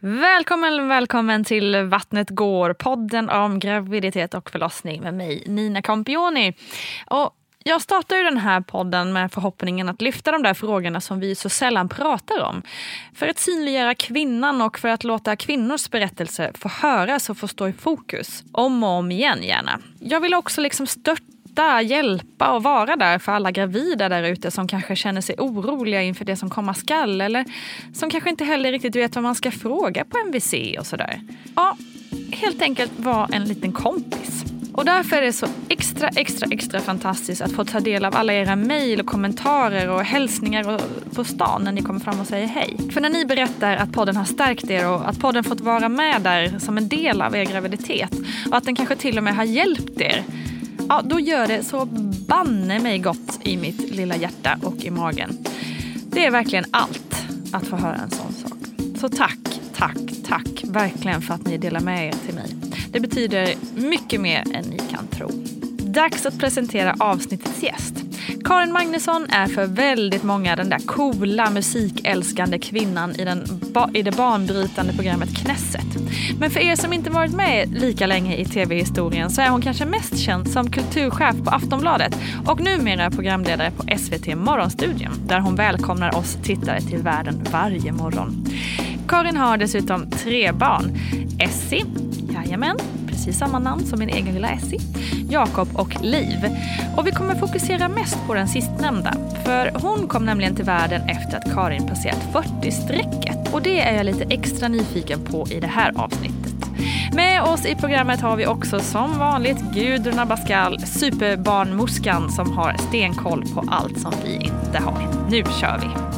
Välkommen, välkommen till Vattnet går, podden om graviditet och förlossning med mig, Nina Campioni. Och jag startar ju den här podden med förhoppningen att lyfta de där frågorna som vi så sällan pratar om. För att synliggöra kvinnan och för att låta kvinnors berättelser få höras och få stå i fokus. Om och om igen gärna. Jag vill också liksom störta stötta, hjälpa och vara där för alla gravida där ute som kanske känner sig oroliga inför det som komma skall eller som kanske inte heller riktigt vet vad man ska fråga på MVC och sådär. Ja, helt enkelt vara en liten kompis. Och därför är det så extra, extra, extra fantastiskt att få ta del av alla era mejl och kommentarer och hälsningar på stan när ni kommer fram och säger hej. För när ni berättar att podden har stärkt er och att podden fått vara med där som en del av er graviditet och att den kanske till och med har hjälpt er ja, då gör det så banne mig gott i mitt lilla hjärta och i magen. Det är verkligen allt att få höra en sån sak. Så tack, tack, tack verkligen för att ni delar med er till mig. Det betyder mycket mer än ni kan tro. Dags att presentera avsnittets gäst. Karin Magnusson är för väldigt många den där coola musikälskande kvinnan i, den, i det banbrytande programmet Knesset. Men för er som inte varit med lika länge i tv-historien så är hon kanske mest känd som kulturchef på Aftonbladet och numera programledare på SVT Morgonstudion där hon välkomnar oss tittare till världen varje morgon. Karin har dessutom tre barn. Essie, jajamän, precis samma namn som min egen lilla Essie, Jakob och Liv. Och vi kommer fokusera mest på den sistnämnda, för hon kom nämligen till världen efter att Karin passerat 40-strecket. Och det är jag lite extra nyfiken på i det här avsnittet. Med oss i programmet har vi också som vanligt Gudrun Abascal, superbarnmorskan som har stenkoll på allt som vi inte har. Nu kör vi!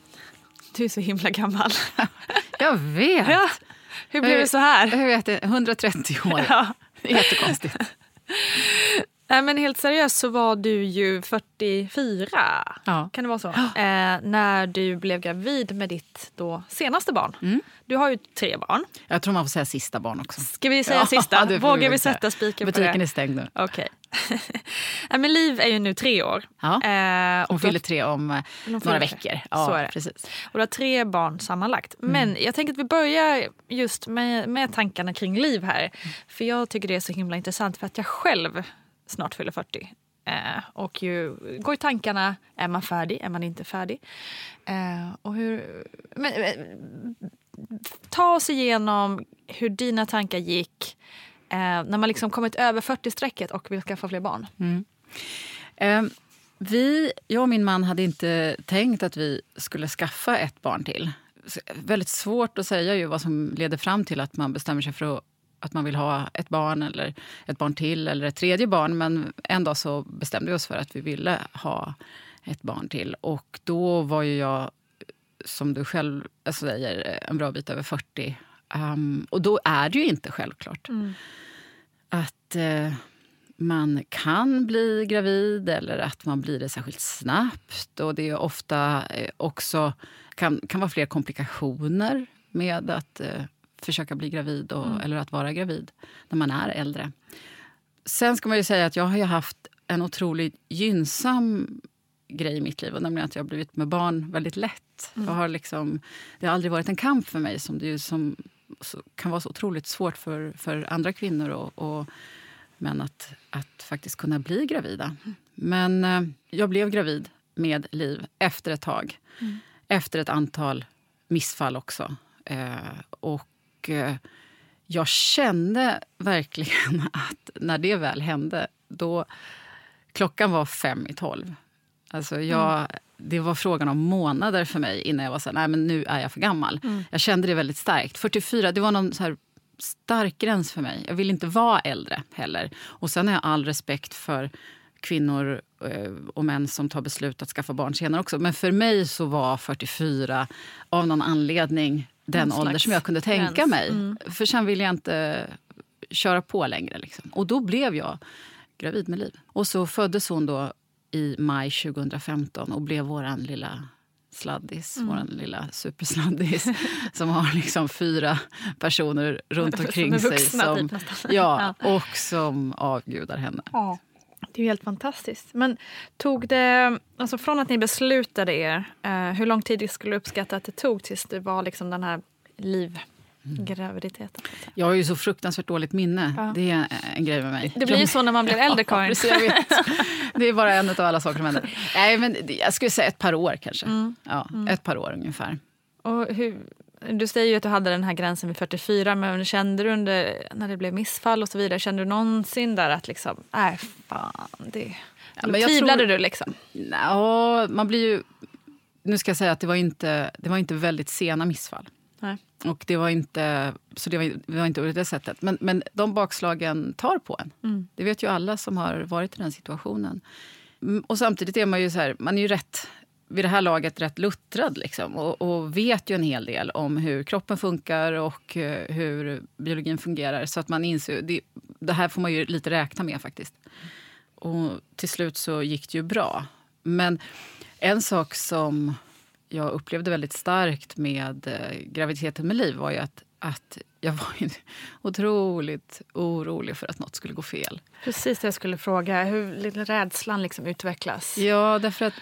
Du är så himla gammal. Jag vet. Ja. Hur blev det så här? Jag vet 130 år. Ja. Jättekonstigt. Nej, men helt seriöst så var du ju 44, ja. kan det vara så? Eh, när du blev gravid med ditt då senaste barn. Mm. Du har ju tre barn. Jag tror man får säga sista barn också. Ska vi säga ja, sista? Vågar vi, sätta spiken på det? Butiken är stängd nu. Okej. Okay. men Liv är ju nu tre år. Ja. Eh, Hon fyller tre om eh, några veckor. Ja. Precis. Och du har tre barn sammanlagt. Mm. Men jag tänker att vi börjar just med, med tankarna kring Liv här. Mm. För jag tycker det är så himla intressant för att jag själv snart fyller 40. Eh, och ju går i tankarna, är man färdig, är man inte färdig? Eh, och hur, men, ta oss igenom hur dina tankar gick eh, när man liksom kommit över 40-strecket och vill skaffa fler barn. Mm. Eh, vi, jag och min man hade inte tänkt att vi skulle skaffa ett barn till. Väldigt svårt att säga ju vad som leder fram till att man bestämmer sig för att, att man vill ha ett barn eller ett barn till eller ett tredje barn. Men en dag så bestämde vi oss för att vi ville ha ett barn till. Och då var ju jag, som du själv alltså, säger, en bra bit över 40. Um, och då är det ju inte självklart mm. att uh, man kan bli gravid eller att man blir det särskilt snabbt. Och det är ofta uh, också kan, kan vara fler komplikationer med att uh, försöka bli gravid och, mm. eller att vara gravid när man är äldre. Sen ska man ju säga att jag har haft en otroligt gynnsam grej i mitt liv. Och nämligen att jag har blivit med barn väldigt lätt. Mm. Jag har liksom, det har aldrig varit en kamp för mig som det ju som, kan vara så otroligt svårt för, för andra kvinnor och, och män att, att faktiskt kunna bli gravida. Men eh, jag blev gravid med Liv efter ett tag. Mm. Efter ett antal missfall också. Eh, och eh, jag kände verkligen att när det väl hände, då... Klockan var fem i tolv. Alltså jag, mm. Det var frågan om månader för mig innan jag var så här, nej men nu är jag för gammal. Mm. Jag kände det väldigt starkt. 44, det var någon så stark gräns för mig. Jag vill inte vara äldre heller. Och sen har jag all respekt för kvinnor eh, och män som tar beslut att skaffa barn senare också. Men för mig så var 44 av någon anledning den ålder som jag kunde tänka gräns. mig. Mm. För sen ville jag inte köra på längre. Liksom. Och då blev jag gravid med Liv. Och så föddes hon då i maj 2015 och blev vår lilla sladdis, mm. vår lilla supersladdis som har liksom fyra personer runt omkring sig som, typ ja, och som avgudar henne. Ja. Det är helt fantastiskt. Men tog det, alltså från att ni beslutade er, eh, hur lång tid skulle du uppskatta att det tog tills det var liksom den här liv Mm. graviditeten. Jag har ju så fruktansvärt dåligt minne. Ja. Det är en grej med mig. Det blir ju så när man blir äldre, Karin. Ja, det är bara en av alla saker som händer. Nej, men jag skulle säga ett par år kanske. Mm. Ja, mm. Ett par år ungefär. Och hur, du säger ju att du hade den här gränsen vid 44, men kände du under, när det blev missfall och så vidare, kände du någonsin där att liksom, nej fan, det... Ja, men tvivlade tror, du liksom? Ja, man blir ju... Nu ska jag säga att det var inte, det var inte väldigt sena missfall. Och det var inte, så det var, det var inte på det sättet. Men, men de bakslagen tar på en. Mm. Det vet ju alla som har varit i den situationen. Mm, och samtidigt är man ju så här, man är ju rätt vid det här laget rätt luttrad liksom, och, och, vet ju en hel del om hur kroppen funkar och uh, hur biologin fungerar. Så att man inser, det, det här får man ju lite räkna med faktiskt. Och till slut så gick det ju bra. Men en sak som jag upplevde väldigt starkt med eh, graviditeten med Liv var ju att, att jag var otroligt orolig för att nåt skulle gå fel. Precis det jag skulle fråga. Hur rädslan liksom utvecklas? Ja, därför att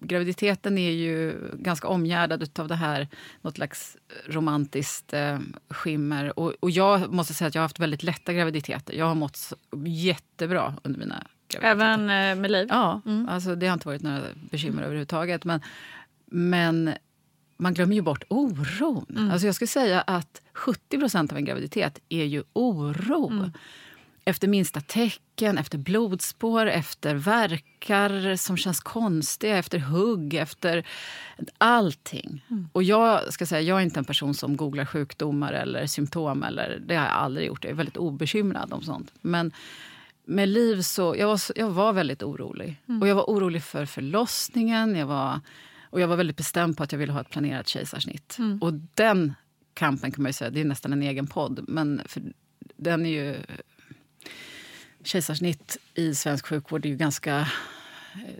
graviditeten är ju ganska omgärdad av det här något slags romantiskt eh, skimmer. Och, och, jag måste säga att jag har haft väldigt lätta graviditeter. Jag har mått jättebra under mina graviditeter. Även eh, med Liv? Ja, mm. alltså, det har inte varit några bekymmer överhuvudtaget. Men, men man glömmer ju bort oron. Mm. Alltså jag skulle säga att 70% av en graviditet är ju oro. Mm. Efter minsta tecken, efter blodspår, efter verkar som känns konstiga, efter hugg, efter allting. Mm. Och jag ska säga, jag är inte en person som googlar sjukdomar eller symptom. Eller, det har jag aldrig gjort. Jag är väldigt obekymrad om sånt. Men med Liv så jag var, jag var väldigt orolig. Mm. Och jag var orolig för förlossningen. Jag var och jag var väldigt bestämd på att jag ville ha ett planerat kejsarsnitt. Mm. Och den kampen kan man säga, det är nästan en egen podd. Men för den är ju... Kejsarsnitt i svensk sjukvård är ju ganska...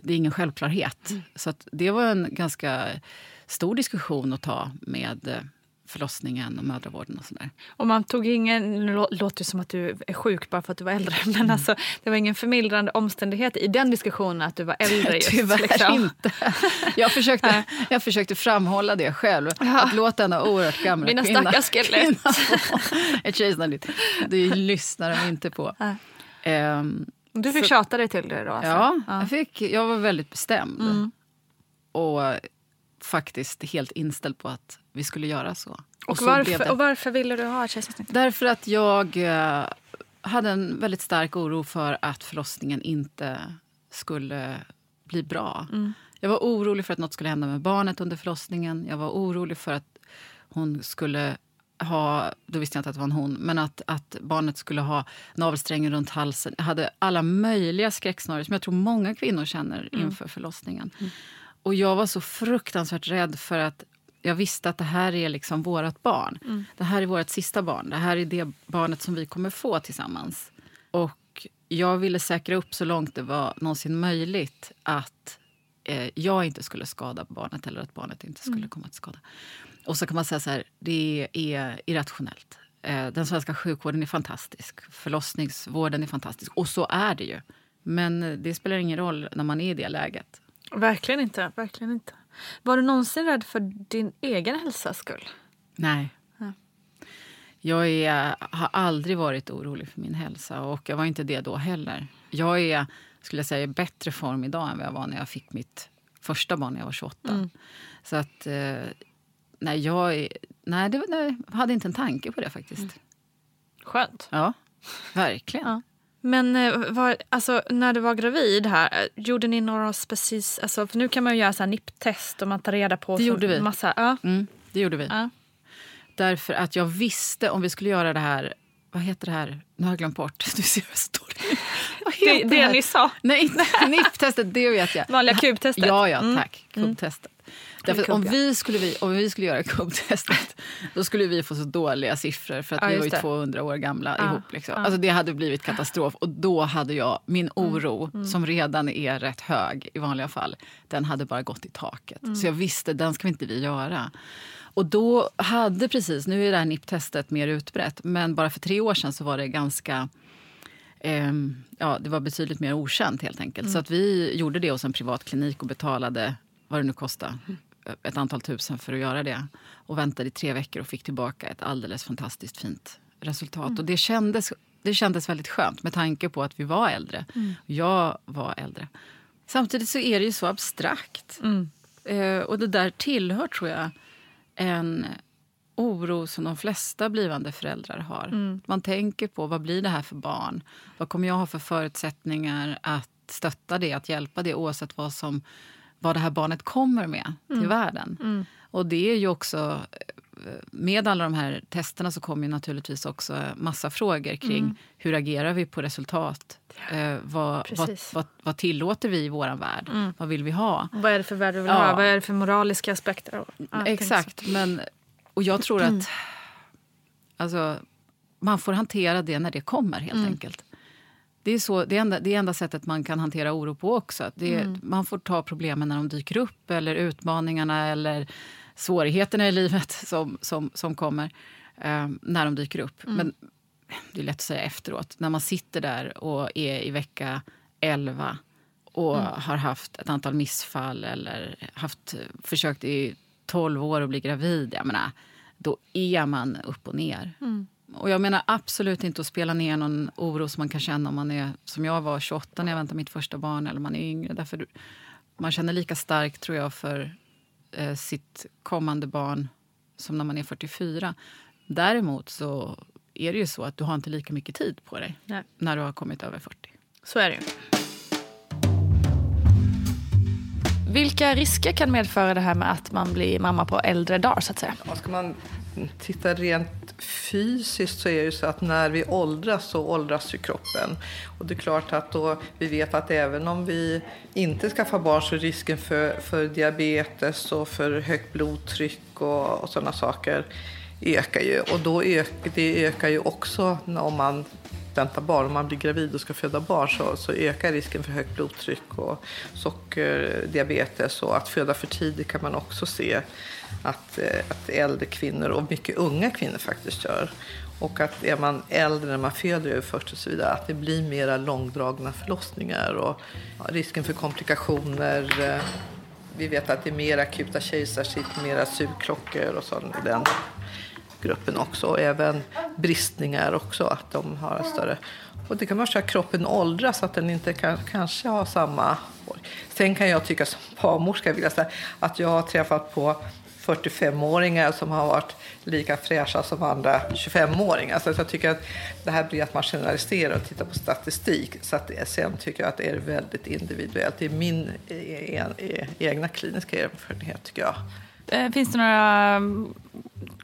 Det är ingen självklarhet. Mm. Så det var en ganska stor diskussion att ta med förlossningen och mödravården och sådär. Och man tog ingen, nu låter det som att du är sjuk bara för att du var äldre, men mm. alltså, det var ingen förmildrande omständighet i den diskussionen att du var äldre just. Tyvärr liksom. inte. Jag försökte, jag försökte framhålla det själv, ja. att låta denna oerhört gamla Mina kvinna... Mina stackars skelett. Ett. Det lyssnar de inte på. Um, du fick så, tjata dig till det då? Alltså. Ja, ja. Jag, fick, jag var väldigt bestämd. Mm. Och faktiskt helt inställd på att vi skulle göra så. Och, Och så varför, och varför ville du ha kejsarsnitt? Därför att jag eh, hade en väldigt stark oro för att förlossningen inte skulle bli bra. Jag var orolig för att något skulle hända med barnet under förlossningen. Jag var orolig för att hon skulle ha, då visste jag inte att det var en hon, men att, att barnet skulle ha navelsträngen runt halsen. Jag hade alla möjliga skräckscenarier som jag tror många kvinnor känner inför förlossningen. Och jag var så fruktansvärt rädd för att jag visste att det här är liksom vårt barn. Det här är vårt sista barn. Det här är det barnet som vi kommer få tillsammans. Och jag ville säkra upp så långt det var någonsin möjligt att eh, jag inte skulle skada barnet eller att barnet inte skulle komma till skada. Och så kan man säga så här, det är irrationellt. Eh, den svenska sjukvården är fantastisk. Förlossningsvården är fantastisk. Och så är det ju. Men eh, det spelar ingen roll när man är i det läget. Verkligen inte. Verkligen inte. Var du någonsin rädd för din egen hälsas skull? Nej. Jag är, har aldrig varit orolig för min hälsa och jag var inte det då heller. Jag är skulle jag säga, i bättre form idag än vad jag var när jag fick mitt första barn när jag var 28. Så att, eh, nej, jag nej, det, nej, hade inte en tanke på det faktiskt. Skönt. Ja, verkligen. Ja. Men eh, var, alltså, när du var gravid här, eh, gjorde ni några precis... Alltså, för nu kan man ju göra så här NIP-test och man tar reda på... Det gjorde vi. Massa, ja. Mm, det gjorde vi. Ja. Därför att jag visste om vi skulle göra det här... Vad heter det här? Nu har jag glömt bort. Du ser står Vad Det, det här? ni sa. Nej, inte NIP-testet, det vet jag. Vanliga kubtestet. Ja, ja, tack. Kubbtestet. Därför om vi, skulle vi, om vi skulle göra kubbtestet då skulle vi få så dåliga siffror för att Ja, vi var ju det. 200 år gamla Ja, ihop. Liksom. ja. Alltså det hade blivit katastrof. Och då hade jag, min Mm, oro som redan är rätt hög i vanliga fall, den hade bara gått i taket. Mm. Så jag visste, den ska inte vi göra. Och då hade precis, nu är det här NIP-testet mer utbrett, men bara för tre år sedan så var det ganska Ehm, ja, det var betydligt mer okänt helt enkelt. Så att vi gjorde det hos en privat klinik och betalade vad det nu kostade. Ett antal tusen för att göra det. Och väntade i tre veckor och fick tillbaka ett alldeles fantastiskt fint resultat. Och det kändes, det kändes väldigt skönt med tanke på att vi var äldre. Jag var äldre. Samtidigt så är det ju så abstrakt. Eh, och det där tillhör, tror jag, en oro som de flesta blivande föräldrar har. Man tänker på vad blir det här för barn? Vad kommer jag ha för förutsättningar att stötta det, att hjälpa det oavsett vad, som, vad det här barnet kommer med till världen. Och det är ju också... Med alla de här testerna så kommer ju naturligtvis också massa frågor kring hur agerar vi på resultat? Eh, vad, vad, vad, vad tillåter vi i vår värld? Vad vill vi ha? Vad är det för värld du vill Ja. ha? Vad är det för moraliska aspekter? Så. Exakt. Men, och jag tror att alltså, man får hantera det när det kommer, helt enkelt. Det är, så, det, är enda, det är enda sättet man kan hantera oro på också. Det, är- Man får ta problemen när de dyker upp, eller utmaningarna eller svårigheterna i livet som, som, som kommer eh, när de dyker upp. Men det är lätt att säga efteråt. När man sitter där och är i vecka 11 och har haft ett antal missfall eller haft, försökt i 12 år att bli gravid. Jag menar, då är man upp och ner. Och jag menar absolut inte att spela ner någon oro som man kan känna om man är som jag var 28 när jag väntade mitt första barn eller man är yngre. Därför man känner lika starkt tror jag för eh, sitt kommande barn som när man är 44. Däremot så är det ju så att du har inte lika mycket tid på dig Nej. när du har kommit över 40. Så är det ju. Vilka risker kan medföra det här med att man blir mamma på äldre dagar? så att säga? Ja, Ska man titta rent fysiskt så är det ju så att när vi åldras så åldras ju kroppen. Och det är klart att då vi vet att även om vi inte skaffar barn så är risken för, för diabetes och för högt blodtryck och, och sådana saker ökar ju. Och då ök, det ökar ju också om man väntar barn, om man blir gravid och ska föda barn så, så ökar risken för högt blodtryck och sockerdiabetes och att föda för tidigt kan man också se att, eh, att äldre kvinnor och mycket unga kvinnor faktiskt gör. Och att är man äldre när man föder över 40 och så vidare, att det blir mera långdragna förlossningar och ja, risken för komplikationer. Eh, vi vet att det är mer akuta kejsarsnitt, mera sugklockor och sånt i den gruppen också. Och även bristningar också, att de har större. Och det kan vara så att kroppen åldras, att den inte kan, kanske har samma... Sen kan jag tycka som barnmorska vill jag säga, att jag har träffat på 45-åringar som har varit lika fräscha som andra 25-åringar. Så jag tycker att det här blir att man generaliserar och tittar på statistik. Så att sen tycker jag att det är väldigt individuellt. Det är min e-, e-, e-, egna kliniska erfarenhet tycker jag. Eh, finns det några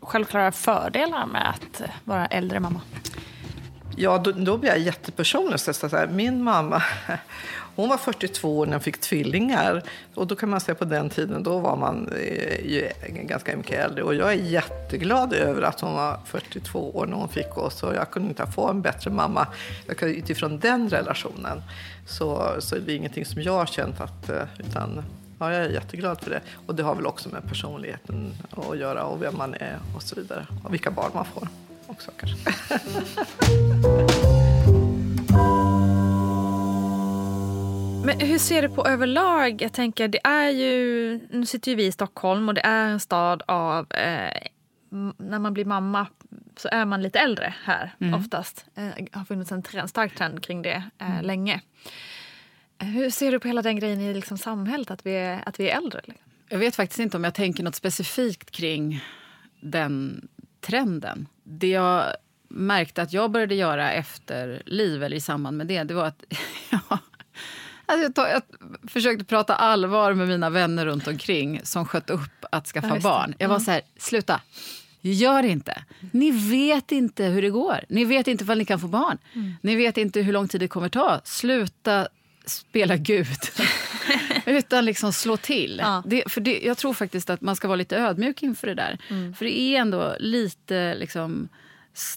självklara fördelar med att vara äldre mamma? Ja, då, då blir jag jättepersonlig. Min mamma hon var 42 år när hon fick tvillingar. Och då kan man säga på den tiden, då var man eh, ju ganska mycket äldre. Och jag är jätteglad över att hon var 42 år när hon fick oss. Och jag kunde inte få en bättre mamma. Utifrån den relationen så, så är det ingenting som jag har känt att... Eh, utan, ja, jag är jätteglad för det. Och det har väl också med personligheten att göra och vem man är och så vidare. Och vilka barn man får också kanske. Men hur ser du på överlag? Jag tänker, det är ju, nu sitter ju vi i Stockholm och det är en stad av... Eh, när man blir mamma så är man lite äldre här mm. oftast. Det eh, har funnits en trend, stark trend kring det eh, mm. länge. Eh, hur ser du på hela den grejen i liksom samhället, att vi är, att vi är äldre? Jag vet faktiskt inte om jag tänker något specifikt kring den trenden. Det jag märkte att jag började göra efter liv, eller i samband med det, det var att ja, Alltså jag, tar, jag, försökte prata allvar med mina vänner runt omkring som sköt upp att skaffa ja, barn. Jag var mm. så här, sluta. Gör inte. Ni vet inte hur det går. Ni vet inte ifall ni kan få barn. Mm. Ni vet inte hur lång tid det kommer ta. Sluta spela Gud. Utan liksom slå till. Ja. Det, för det, jag tror faktiskt att man ska vara lite ödmjuk inför det där. Mm. För det är ändå lite... Liksom,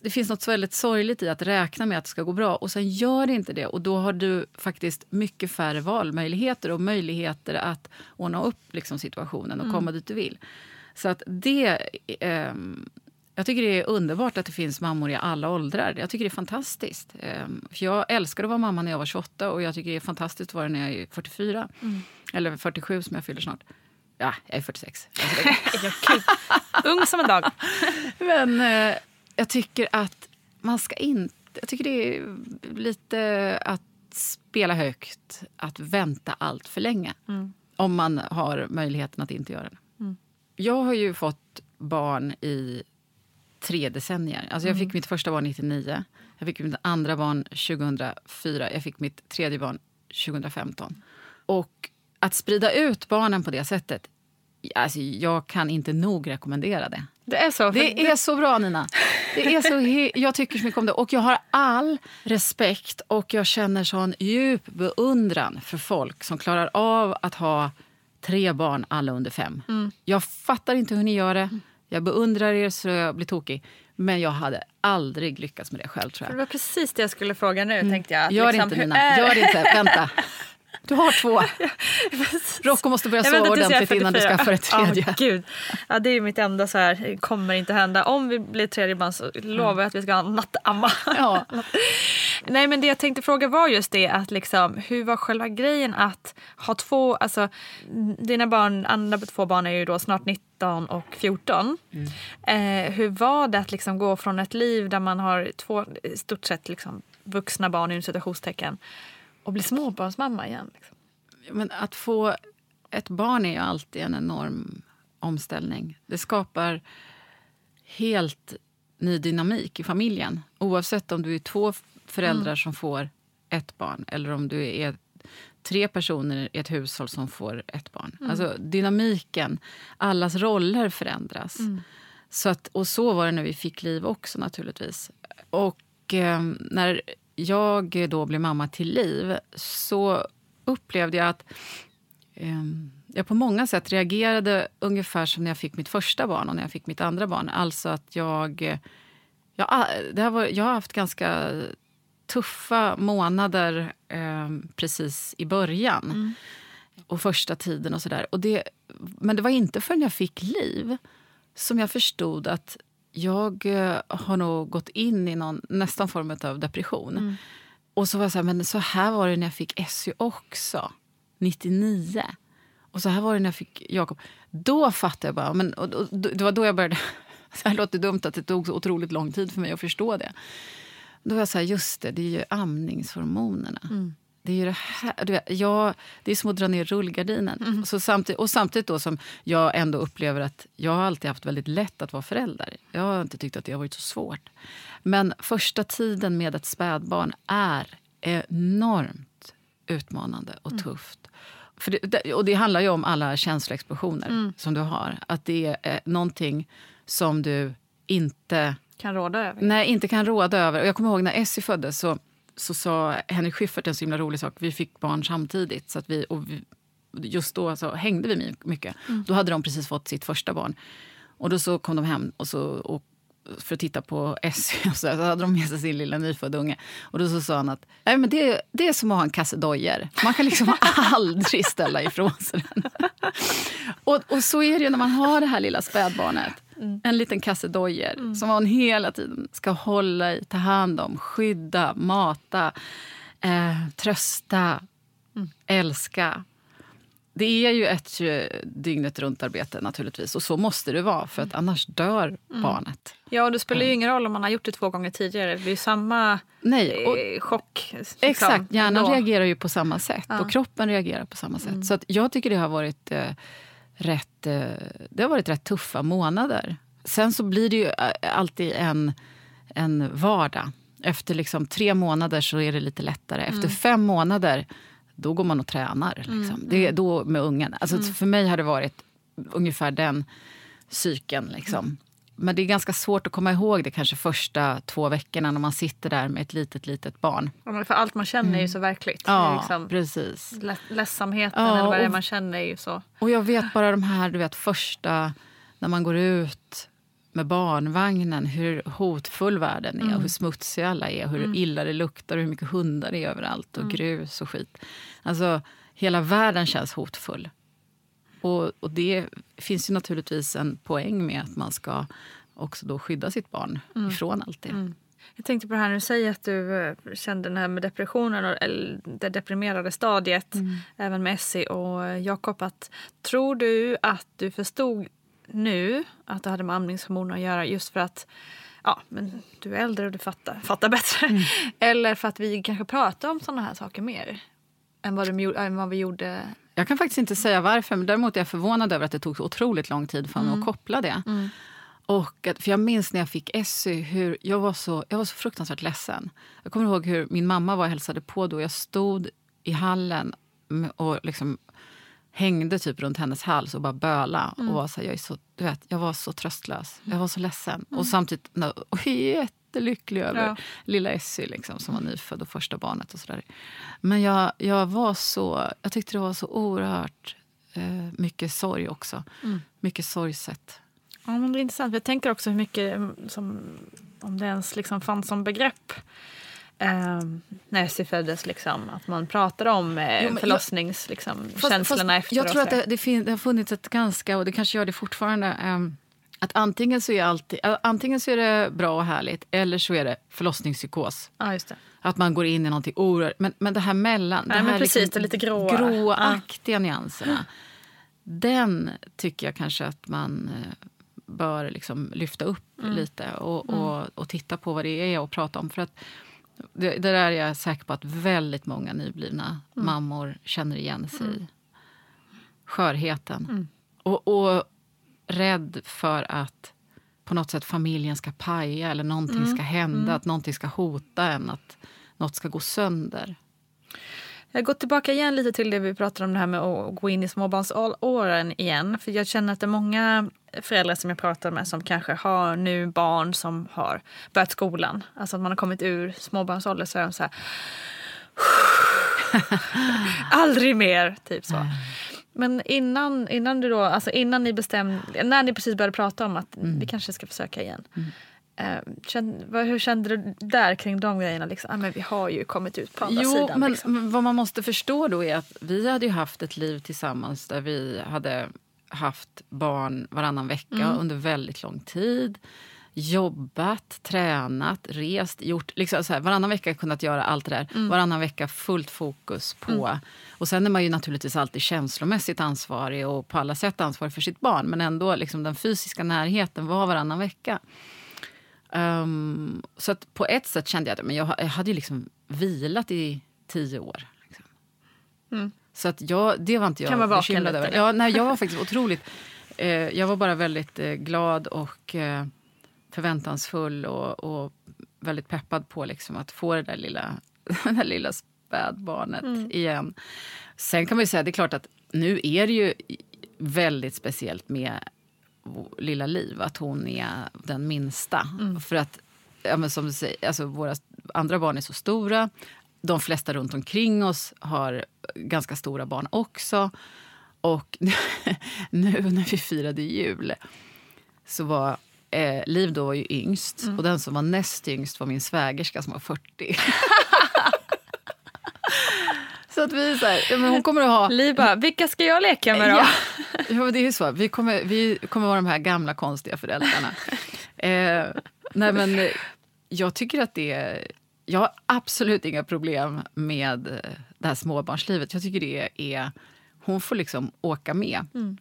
det finns något väldigt sorgligt i att räkna med att det ska gå bra och sen gör det inte det. Och då har du faktiskt mycket färre valmöjligheter och möjligheter att ordna upp liksom, situationen och mm. komma dit du vill. Så att det... Eh, jag tycker det är underbart att det finns mammor i alla åldrar. Jag tycker det är fantastiskt. Eh, för jag älskade att vara mamma när jag var 28 och jag tycker det är fantastiskt att vara när jag är 44. Mm. Eller 47 som jag fyller snart. Ja, jag är 46. Ung som en dag. Men... Eh, jag tycker att man ska inte... Jag tycker det är lite att spela högt, att vänta allt för länge. Mm. Om man har möjligheten att inte göra det. Mm. Jag har ju fått barn i tre decennier. Alltså jag fick mm. mitt första barn 99, jag fick mitt andra barn 2004, jag fick mitt tredje barn 2015. Och att sprida ut barnen på det sättet, alltså jag kan inte nog rekommendera det. Det är så. Det är så bra, Nina. Det är så, jag tycker så mycket om det. Och jag har all respekt och jag känner sån djup beundran för folk som klarar av att ha tre barn, alla under fem. Mm. Jag fattar inte hur ni gör det. Jag beundrar er så jag blir tokig. Men jag hade aldrig lyckats med det själv. tror jag. Det var precis det jag skulle fråga nu. Mm. tänkte jag. Gör liksom, inte, Nina. Gör inte. Vänta. Du har två. Rocco måste börja sova ordentligt innan du skaffar ett tredje. Oh, Gud. Ja, det är mitt enda så här, kommer inte hända. Om vi blir tredje barn så lovar jag att vi ska ha nattamma. Ja. Nej men det jag tänkte fråga var just det att liksom, hur var själva grejen att ha två, alltså dina barn, andra två barn är ju då snart 19 och 14. Mm. Eh, hur var det att liksom gå från ett liv där man har två i stort sett liksom vuxna barn i citationstecken och bli småbarnsmamma igen. Liksom. Men att få ett barn är ju alltid en enorm omställning. Det skapar helt ny dynamik i familjen. Oavsett om du är två föräldrar mm. som får ett barn eller om du är tre personer i ett hushåll som får ett barn. Mm. Alltså dynamiken, allas roller förändras. Mm. Så att, och så var det när vi fick liv också naturligtvis. Och eh, när jag då blev mamma till Liv så upplevde jag att eh, jag på många sätt reagerade ungefär som när jag fick mitt första barn och när jag fick mitt andra barn. Alltså att jag... jag, det har varit, jag har haft ganska tuffa månader eh, precis i början. Mm. Och första tiden och sådär. Men det var inte förrän jag fick Liv som jag förstod att jag eh, har nog gått in i någon nästan form av depression. Mm. Och så var jag så här, men så här var det när jag fick Essy också, 99. Och så här var det när jag fick Jakob. Då fattade jag bara, men, och, och, det var då jag började Så här låter dumt att det tog så otroligt lång tid för mig att förstå det. Då var jag så här, just det, det är ju amningshormonerna. Mm. Det är ju det här, du vet, jag, det är som att dra ner rullgardinen. Mm. Så samtidigt, och samtidigt då som jag ändå upplever att jag har alltid haft väldigt lätt att vara förälder. Jag har inte tyckt att det har varit så svårt. Men första tiden med ett spädbarn är enormt utmanande och mm. tufft. För det, och det handlar ju om alla känsloexplosioner mm. som du har. Att det är någonting som du inte kan råda över. Nej, inte kan råda över. Och jag kommer ihåg när Essie föddes så, så sa Henrik Schyffert en så himla rolig sak. Vi fick barn samtidigt. Så att vi, och vi, just då så hängde vi mycket. Mm. Då hade de precis fått sitt första barn. Och då så kom de hem och, så, och för att titta på Essie. Och så, så hade de med sig sin lilla nyfödda unge. Och då så sa han att Nej, men det, det är som att ha en kasse dojor. Man kan liksom aldrig ställa ifrån sig den. och, och så är det ju när man har det här lilla spädbarnet. Mm. En liten kasse dojor mm. som man hela tiden ska hålla i, ta hand om, skydda, mata, eh, trösta, mm. älska. Det är ju ett dygnet runt-arbete naturligtvis. Och så måste det vara, för att mm. annars dör mm. barnet. Ja, och det spelar ju ingen roll om man har gjort det två gånger tidigare. Det blir samma Nej, och, eh, chock. Liksom, exakt, hjärnan ändå. reagerar ju på samma sätt. Ja. Och kroppen reagerar på samma sätt. Mm. Så jag tycker det har varit eh, rätt, eh, det har varit rätt tuffa månader. Sen så blir det ju eh, alltid en, en vardag. Efter liksom tre månader så är det lite lättare. Efter mm. fem månader då går man och tränar. Liksom. Mm. Det är mm. då med ungen. Alltså, mm. För mig har det varit ungefär den cykeln. Liksom. Men det är ganska svårt att komma ihåg det kanske första två veckorna när man sitter där med ett litet, litet barn. Ja, för allt man känner är ju så verkligt. Ja, liksom precis. ledsamheten ja, eller vad det är man känner är ju så. Och jag vet bara de här du vet, första, när man går ut med barnvagnen, hur hotfull världen är, mm. hur smutsiga alla är, hur mm. illa det luktar, hur mycket hundar det är överallt och mm. grus och skit. Alltså, hela världen känns hotfull. Och, och, det finns ju naturligtvis en poäng med att man ska också då skydda sitt barn mm. ifrån allt det. Mm. Jag tänkte på det här när du säger att du eh, kände den här med depressionen, eller det deprimerade stadiet, mm. även med Essie och Jakob. Tror du att du förstod nu att det hade med amningshormoner att göra just för att ja, men du är äldre och du fattar, fattar bättre. Mm. Eller för att vi kanske pratar om sådana här saker mer än vad, de, än vad vi gjorde jag kan faktiskt inte säga varför, men däremot är jag förvånad över att det tog så otroligt lång tid för mig mm. att koppla det. Mm. Och, för jag minns när jag fick Essie hur jag var, så, jag var så fruktansvärt ledsen. Jag kommer ihåg hur min mamma var och hälsade på då. Jag stod i hallen och liksom hängde typ runt hennes hals och bara böla. Mm. Och var så, jag, är så, du vet, jag var så tröstlös. Jag var så ledsen. Mm. Och samtidigt och jättelycklig över ja. lilla Essie liksom, som var nyfödd och första barnet. och så där. Men jag, jag var så... Jag tyckte det var så oerhört eh, mycket sorg också. Mm. Mycket sorgset. Ja, men det är intressant. Jag tänker också hur mycket mm, som, om det ens liksom fanns som begrepp eh, när Essie föddes. Liksom, att man pratar om eh, förlossningskänslorna liksom, fast, fast efter. Jag tror att det, det, fin, det, har funnits ett ganska, och det kanske gör det fortfarande, eh, att antingen så, är alltid, antingen så är det bra och härligt eller så är det förlossningspsykos. Ja, just det. Att man går in i någonting oerhört. Men, men det här mellan, Nej, det här precis, liksom, det lite gråa. gråaktiga ah. nyanserna. Den tycker jag kanske att man eh, bör liksom lyfta upp mm. lite och, mm. och, och, titta på vad det är och prata om. För att det, det där är jag säker på att väldigt många nyblivna mm. mammor känner igen sig i. Mm. Skörheten. Mm. Och, och rädd för att på något sätt familjen ska paja eller någonting mm. ska hända, mm. att någonting ska hota en, att något ska gå sönder. Jag går tillbaka igen lite till det vi pratade om det här med att gå in i småbarnsåren igen. För jag känner att det är många föräldrar som jag pratar med som kanske har nu barn som har börjat skolan. Alltså att man har kommit ur småbarnsålder så är de så här... Aldrig mer, typ så. Men innan, innan du då, alltså innan ni bestämde, när ni precis började prata om att mm. vi kanske ska försöka igen. Mm. Kände, hur kände du där kring de grejerna? Liksom? Ah, men vi har ju kommit ut på andra jo, sidan. Men, liksom. vad man måste förstå då är att vi hade ju haft ett liv tillsammans där vi hade haft barn varannan vecka mm. under väldigt lång tid. jobbat, tränat, rest, gjort... Liksom så här, varannan vecka kunnat göra allt det där. Mm. Varannan vecka fullt fokus på... Mm. Och sen är man ju naturligtvis alltid känslomässigt ansvarig och på alla sätt ansvarig för sitt barn. Men ändå liksom den fysiska närheten var varannan vecka. Um, så att på ett sätt kände jag att jag, jag hade ju liksom vilat i tio år. Liksom. Mm. Så att jag, det var inte jag kan bekymrad över. Ja, nej, jag var faktiskt otroligt... Eh, jag var bara väldigt eh, glad och eh, förväntansfull och, och, väldigt peppad på liksom, att få det där lilla, det där lilla spädbarnet mm. igen. Sen kan man ju säga, det är klart att nu är det ju väldigt speciellt med lilla Liv, att hon är den minsta. Mm. För att, ja, men som du säger, alltså, våra andra barn är så stora. De flesta runt omkring oss har ganska stora barn också. Och nu när vi firade jul så var eh, Liv då var ju yngst mm. och den som var näst yngst var min svägerska som var 40. att vi så här, men hon kommer att ha... Liv bara, vilka ska jag leka med då? Ja, ja det är så. Vi kommer, vi kommer vara de här gamla konstiga föräldrarna. eh, nej men jag tycker att det är jag har absolut inga problem med eh, det här småbarnslivet. Jag tycker det är... Hon får liksom åka med. Mm.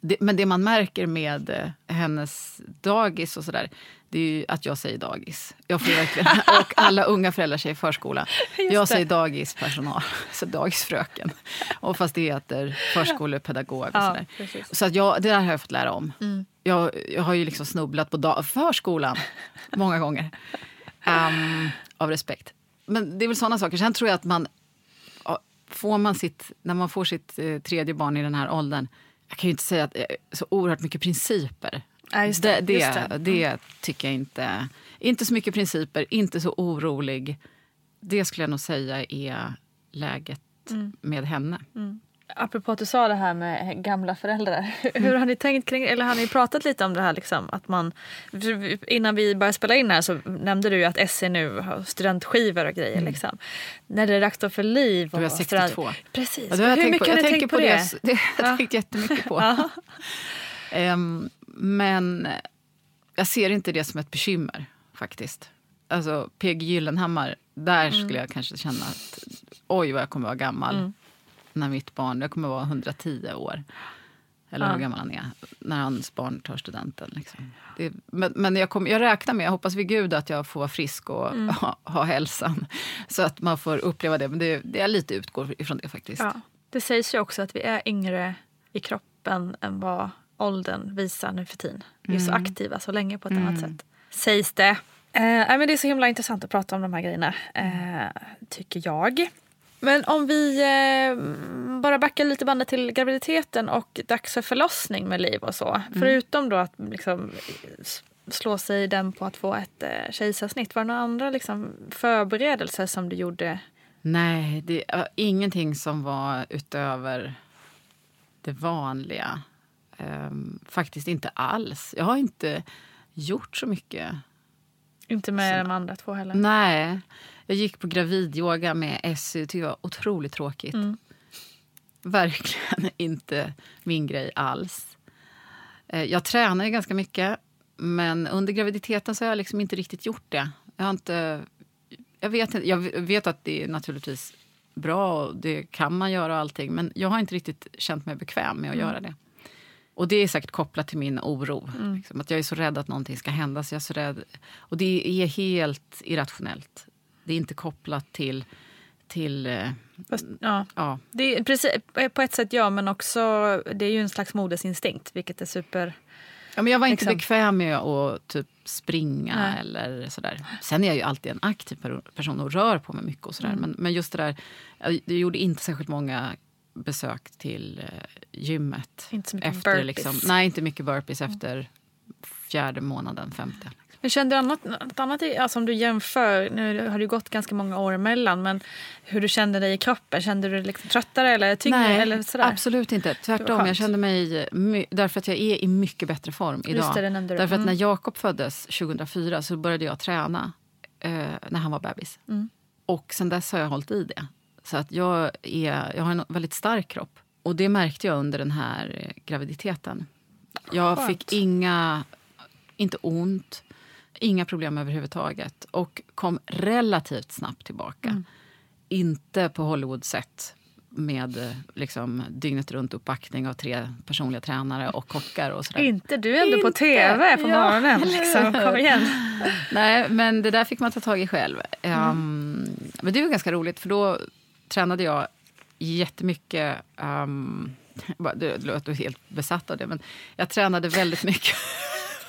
Det, men det man märker med eh, hennes dagis och sådär, det är ju att jag säger dagis. Jag får verkligen, och alla unga föräldrar säger förskola. Just jag det. säger dagispersonal, så dagisfröken. Och fast det heter förskolepedagog och sådär. Ja, så att jag, det där har jag fått lära om. Mm. Jag, jag har ju liksom snubblat på förskolan många gånger. Um, av respekt. Men det är väl sådana saker. Sen tror jag att man... Får man sitt, när man får sitt eh, tredje barn i den här åldern... Jag kan ju inte säga att det är så oerhört mycket principer. Ja, det, det, just det. det mm. tycker jag inte. Inte så mycket principer, inte så orolig. Det skulle jag nog säga är läget mm. med henne. Mm. Apropå att du sa det här med gamla föräldrar. Hur har ni tänkt kring eller har ni pratat lite om det här? Liksom, att man, innan vi började spela in här så nämnde du att SE nu har studentskivor och grejer. Mm. Liksom. När det är dags för liv. Och du är 62. Student... Precis. Ja, Hur mycket på, har ni tänkt på, på det? det? Det har jag tänkt jättemycket på. um, men jag ser inte det som ett bekymmer faktiskt. Alltså PG Gyllenhammar, där mm. skulle jag kanske känna att oj vad jag kommer vara gammal. Mm när mitt barn, jag kommer vara 110 år. Eller ja. hur gammal han är, när hans barn tar studenten. Liksom. Det, men men jag, kom, jag räknar med, jag hoppas vid gud att jag får vara frisk och mm. ha, ha hälsan. Så att man får uppleva det. Men det, det är lite utgår ifrån det faktiskt. Ja. Det sägs ju också att vi är yngre i kroppen än vad åldern visar nu för tiden. Vi är så mm. aktiva så länge på ett mm. annat sätt. Sägs det. Eh, men det är så himla intressant att prata om de här grejerna, eh, tycker jag. Men om vi eh, bara backar lite bandet till graviditeten och dags för förlossning med liv och så. Mm. Förutom då att liksom, slå sig den på att få ett eh, kejsarsnitt. Var det några andra liksom, förberedelser som du gjorde? Nej, det var ingenting som var utöver det vanliga. Um, faktiskt inte alls. Jag har inte gjort så mycket. Inte med som... de andra två heller? Nej. Jag gick på gravidyoga med SU. Det var otroligt tråkigt. Mm. Verkligen inte min grej alls. Eh, jag tränar ju ganska mycket, men under graviditeten så har jag liksom inte riktigt gjort det. Jag, har inte, jag, vet, jag vet att det är naturligtvis bra och det kan man göra och allting, men jag har inte riktigt känt mig bekväm med att mm. göra det. Och det är säkert kopplat till min oro. Mm. Liksom, att jag är så rädd att någonting ska hända. Så jag är så rädd. Och det är helt irrationellt. Det är inte kopplat till... till eh, Fast, ja. ja. Det är, precis, på ett sätt ja, men också det är ju en slags modesinstinkt, vilket är super... Ja, men jag var inte liksom. bekväm med att typ springa Nej. eller sådär. Sen är jag ju alltid en aktiv person och rör på mig mycket. och sådär. Mm. Men, men just det där, jag, gjorde inte särskilt många besök till eh, gymmet. Inte så mycket efter, burpees. Liksom, nej, inte mycket burpees efter fjärde månaden, femte. Men kände du annat, något annat alltså om du jämför, nu har det gått ganska många år emellan, men hur du kände dig i kroppen? Kände du dig liksom tröttare eller tyngre? Nej, eller sådär? absolut inte. Tvärtom, jag kände mig, därför att jag är i mycket bättre form idag. Det, det därför att när mm. Jakob föddes 2004 så började jag träna eh, när han var bebis. Mm. Och sen dess har jag hållit i det. Så att jag, är, jag har en väldigt stark kropp. Och det märkte jag under den här graviditeten. Jag fick inga, inte ont. Inga problem överhuvudtaget. Och kom relativt snabbt tillbaka. Mm. Inte på Hollywood-sätt med eh, liksom, dygnet runt uppbackning av tre personliga tränare och kockar. och sådär. Inte du är ändå på tv på ja. morgonen. Liksom. Kom igen. Nej, men det där fick man ta tag i själv. Um, Men det var ganska roligt, för då tränade jag jättemycket. Um, det låter helt besatt av det, men jag tränade väldigt mycket.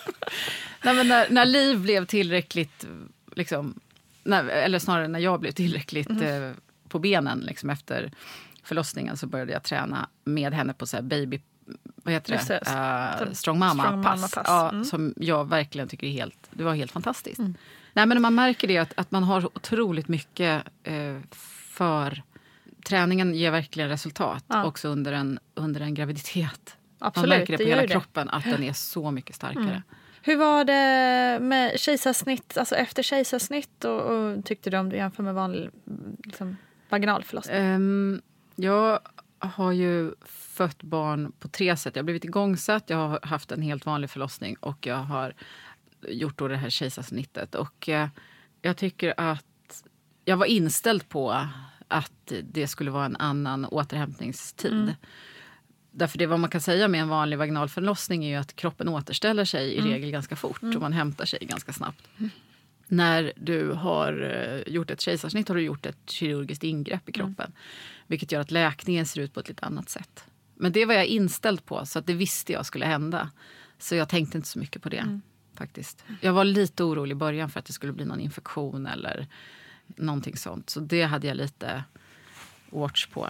Nej, när, när Liv blev tillräckligt... Liksom, när, eller snarare när jag blev tillräckligt mm. eh, på benen liksom, efter förlossningen så började jag träna med henne på så här baby vad heter det? det. Uh, strong Mama-pass. Mama ja, mm. Som jag verkligen tycker är helt, det var helt fantastiskt. Mm. Nej, men man märker det att, att man har otroligt mycket eh, för... Träningen ger verkligen resultat ja. också under en, under en graviditet. Absolut, man märker det på det hela kroppen att den är så mycket starkare. Mm. Hur var det med kejsarsnitt, alltså efter kejsarsnitt och, och tyckte du om du jämför med vanlig liksom, vaginalförlossning? Um, jag har ju fött barn på tre sätt. Jag har blivit igångsatt, jag har haft en helt vanlig förlossning och jag har gjort då det här kejsarsnittet. Och eh, jag tycker att jag var inställd på att det skulle vara en annan återhämtningstid. Mm. Därför det vad man kan säga med en vanlig vaginal förlossning är ju att kroppen återställer sig i mm. regel ganska fort mm. och man hämtar sig ganska snabbt. När du har eh, gjort ett kejsarsnitt har du gjort ett kirurgiskt ingrepp i mm. kroppen. Vilket gör att läkningen ser ut på ett lite annat sätt. Men det var jag inställd på, så att det visste jag skulle hända. Så jag tänkte inte så mycket på det. Mm. faktiskt. Jag var lite orolig i början för att det skulle bli någon infektion eller någonting sånt. Så det hade jag lite watch på.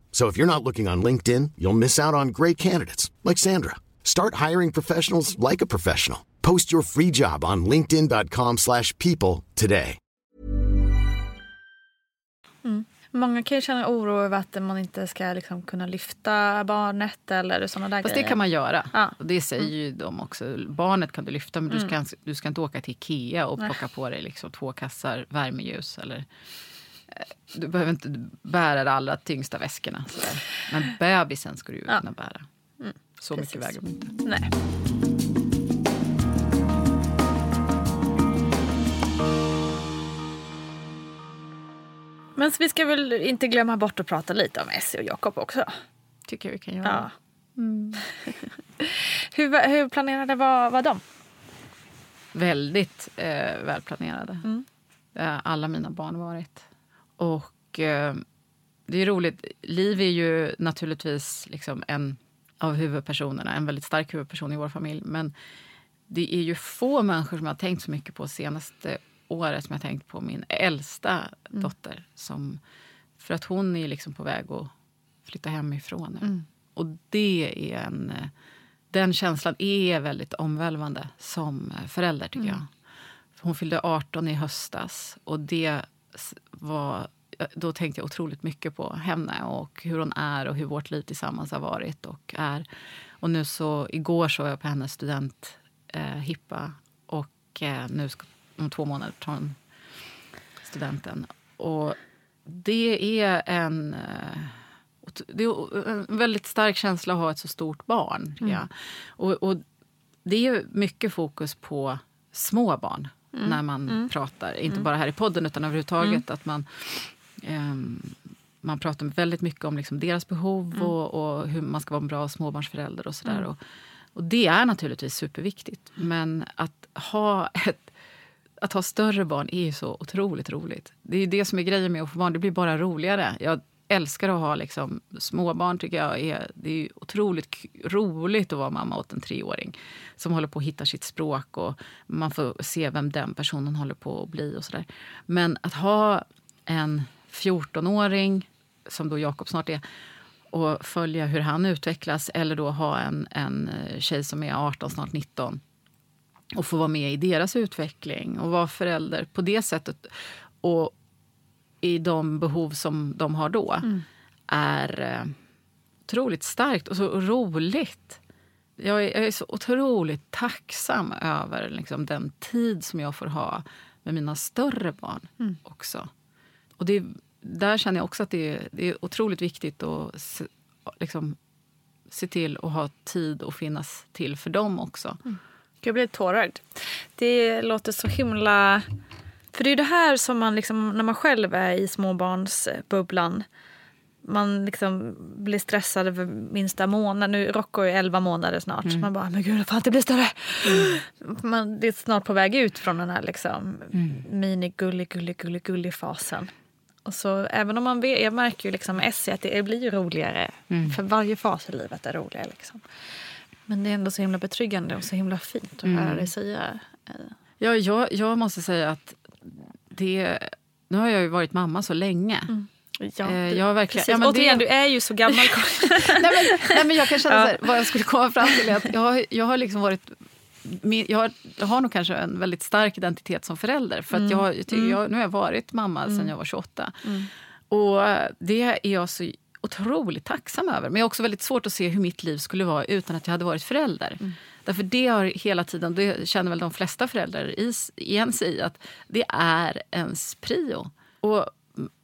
So if you're not looking on LinkedIn, you'll miss out on great candidates like Sandra. Start hiring professionals like a professional. Post your free job on linkedin.com/people today. Mm. Många kan ju känna oro över att man inte ska liksom kunna lyfta barnet eller sådana där Fast grejer. det kan man göra. Ja. Och det säger mm. ju de också. Barnet kan du lyfta men mm. du, ska, du ska inte åka till Ikea och plocka Nej. på dig liksom två kassar värmeljus eller du behöver inte bära de allra tyngsta väskorna. Sådär. Men bebisen ska du ju ja. kunna bära. Mm, så precis. mycket väger de inte. Nej. Men vi ska väl inte glömma bort att prata lite om Essie och Jakob också? tycker jag vi kan göra. Ja. Mm. hur, hur planerade var, var de? Väldigt eh, välplanerade. Mm. Det har alla mina barn varit. Och eh, det är roligt. Liv är ju naturligtvis liksom en av huvudpersonerna, en väldigt stark huvudperson i vår familj. Men det är ju få människor som jag har tänkt så mycket på senaste året som jag har tänkt på min äldsta mm. dotter. Som, för att hon är liksom på väg att flytta hemifrån nu. Mm. Och det är en... Den känslan är väldigt omvälvande som förälder, tycker mm. jag. Hon fyllde 18 i höstas och det var då tänkte jag otroligt mycket på henne och hur hon är och hur vårt liv tillsammans har varit och är. Och nu så, igår så var jag på hennes studenthippa eh, och eh, nu ska, om två månader tar hon studenten. Och det är en... Eh, det är en väldigt stark känsla att ha ett så stort barn. Mm. Och, och, det är mycket fokus på små barn mm. när man mm. pratar. Inte mm. bara här i podden, utan överhuvudtaget. Mm. Att man, eh, man pratar väldigt mycket om liksom deras behov mm. och, och, hur man ska vara en bra småbarnsförälder. och, så och, och Det är naturligtvis superviktigt. Men att ha ett att ha större barn är så otroligt roligt. Det är det som är grejen med att få barn. Det blir bara roligare. Jag älskar att ha liksom, småbarn. tycker jag är, Det är otroligt roligt att vara mamma åt en treåring som håller på att hitta sitt språk och man får se vem den personen håller på att bli. och så där. Men att ha en 14-åring, som då Jakob snart är och följa hur han utvecklas eller då ha en, en eh, tjej som är 18, snart 19 och få vara med i deras utveckling och vara förälder på det sättet. Och i de behov som de har då mm. är eh, otroligt starkt och så roligt. Jag är, jag är så otroligt tacksam över liksom, den tid som jag får ha med mina större barn mm. också. Och det, där känner jag också att det är, det är otroligt viktigt att se, liksom, se till att ha tid och finnas till för dem också. Mm. Jag blir tårögd. Det låter så himla för det är det här som man liksom, när man själv är i småbarnsbubblan man liksom blir stressad över minsta månad. Nu Rocco är 11 månader snart. Mm. Man bara, men gud, får inte bli större. Mm. Man det är snart på väg ut från den här liksom, mm. mini gullig, gullig, gullig, gullig fasen. Och så, även om man vet, jag märker ju liksom Essie att det blir roligare. Mm. För varje fas i livet är roligare. Liksom. Men det är ändå så himla betryggande och så himla fint att höra mm. dig säga. Eh. Ja, jag, jag måste säga att det, nu har jag ju varit mamma så länge. Mm. Ja, eh, jag har verkligen, ja, men Återigen, det, du är ju så gammal. nej, men, nej, men jag kan känna ja. så här, vad jag skulle komma fram till är att jag har, jag har liksom varit jag har, jag har nog kanske en väldigt stark identitet som förälder. För att mm. jag, jag, mm. jag, nu har jag varit mamma mm. sedan jag var 28. Mm. Och det är jag så otroligt tacksam över. Men jag har också väldigt svårt att se hur mitt liv skulle vara utan att jag hade varit förälder. Mm. Därför det har hela tiden, det känner väl de flesta föräldrar igen sig i, att det är ens prio. Och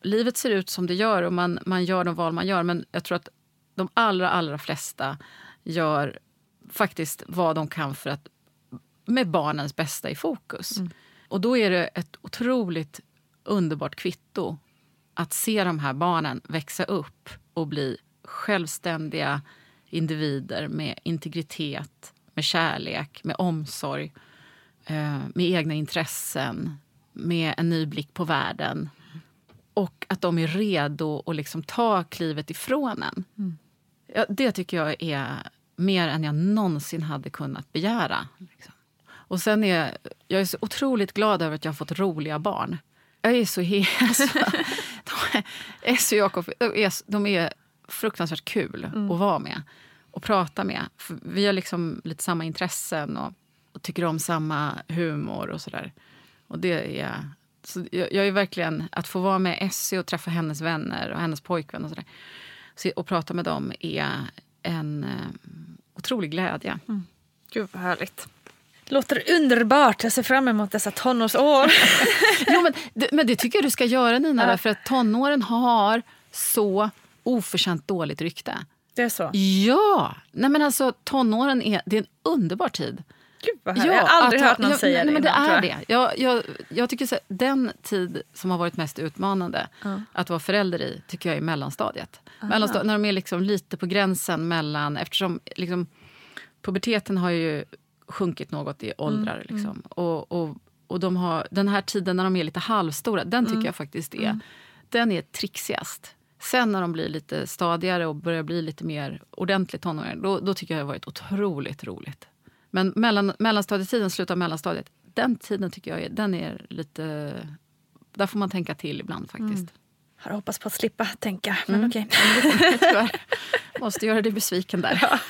livet ser ut som det gör och man, man gör de val man gör. Men jag tror att de allra, allra flesta gör faktiskt vad de kan för att med barnens bästa i fokus. Mm. Och då är det ett otroligt underbart kvitto att se de här barnen växa upp och bli självständiga individer med integritet, med kärlek, med omsorg, eh, med egna intressen, med en ny blick på världen. Och att de är redo att liksom ta klivet ifrån en. Mm. Ja, det tycker jag är mer än jag någonsin hade kunnat begära. Liksom. Och sen är jag är så otroligt glad över att jag har fått roliga barn. Jag är så... Alltså, S och Jakob, de är fruktansvärt kul mm. att vara med och prata med. För vi har liksom lite samma intressen och, och tycker om samma humor och sådär. Och det är... Så jag, jag är verkligen... Att få vara med Essie och träffa hennes vänner och hennes pojkvän och sådär och prata med dem är en uh, otrolig glädje. Mm. Gud, vad härligt. Låter underbart. Jag ser fram emot dessa tonårsår. jo, men, det, men det tycker jag du ska göra, Nina. Ja. För att tonåren har så oförtjänt dåligt rykte. Det är så? Ja! Nej, men alltså, tonåren är, det är en underbar tid. Gud vad härligt. jag har aldrig hört någon jag, säga nej, det men det innan, är det. Jag, jag, jag tycker så, här, den tid som har varit mest utmanande Ja. att vara förälder i tycker jag är mellanstadiet. Mellanstadiet när de är liksom lite på gränsen mellan... Eftersom liksom, puberteten har ju sjunkit något i åldrar. Mm, Liksom. Och, och, och de har, den här tiden när de är lite halvstora, den tycker Mm. jag faktiskt är, den är trixigast. Sen när de blir lite stadigare och börjar bli lite mer ordentligt tonåringar, då, då tycker jag det har varit otroligt roligt. Men mellan, mellanstadietiden, slutet av mellanstadiet, den tiden tycker jag är, den är lite... Där får man tänka till ibland faktiskt. Har hoppats på att slippa tänka, men Mm. okej. Tyvärr. Måste göra dig besviken där.